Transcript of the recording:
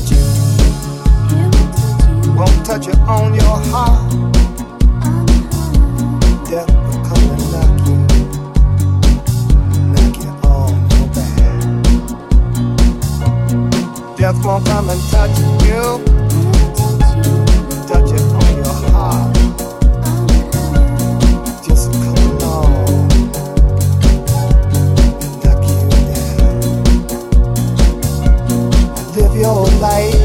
touch it. Won't touch it on your heart. Death will come and knock you, knock you on your back. Death won't come and touch you. light.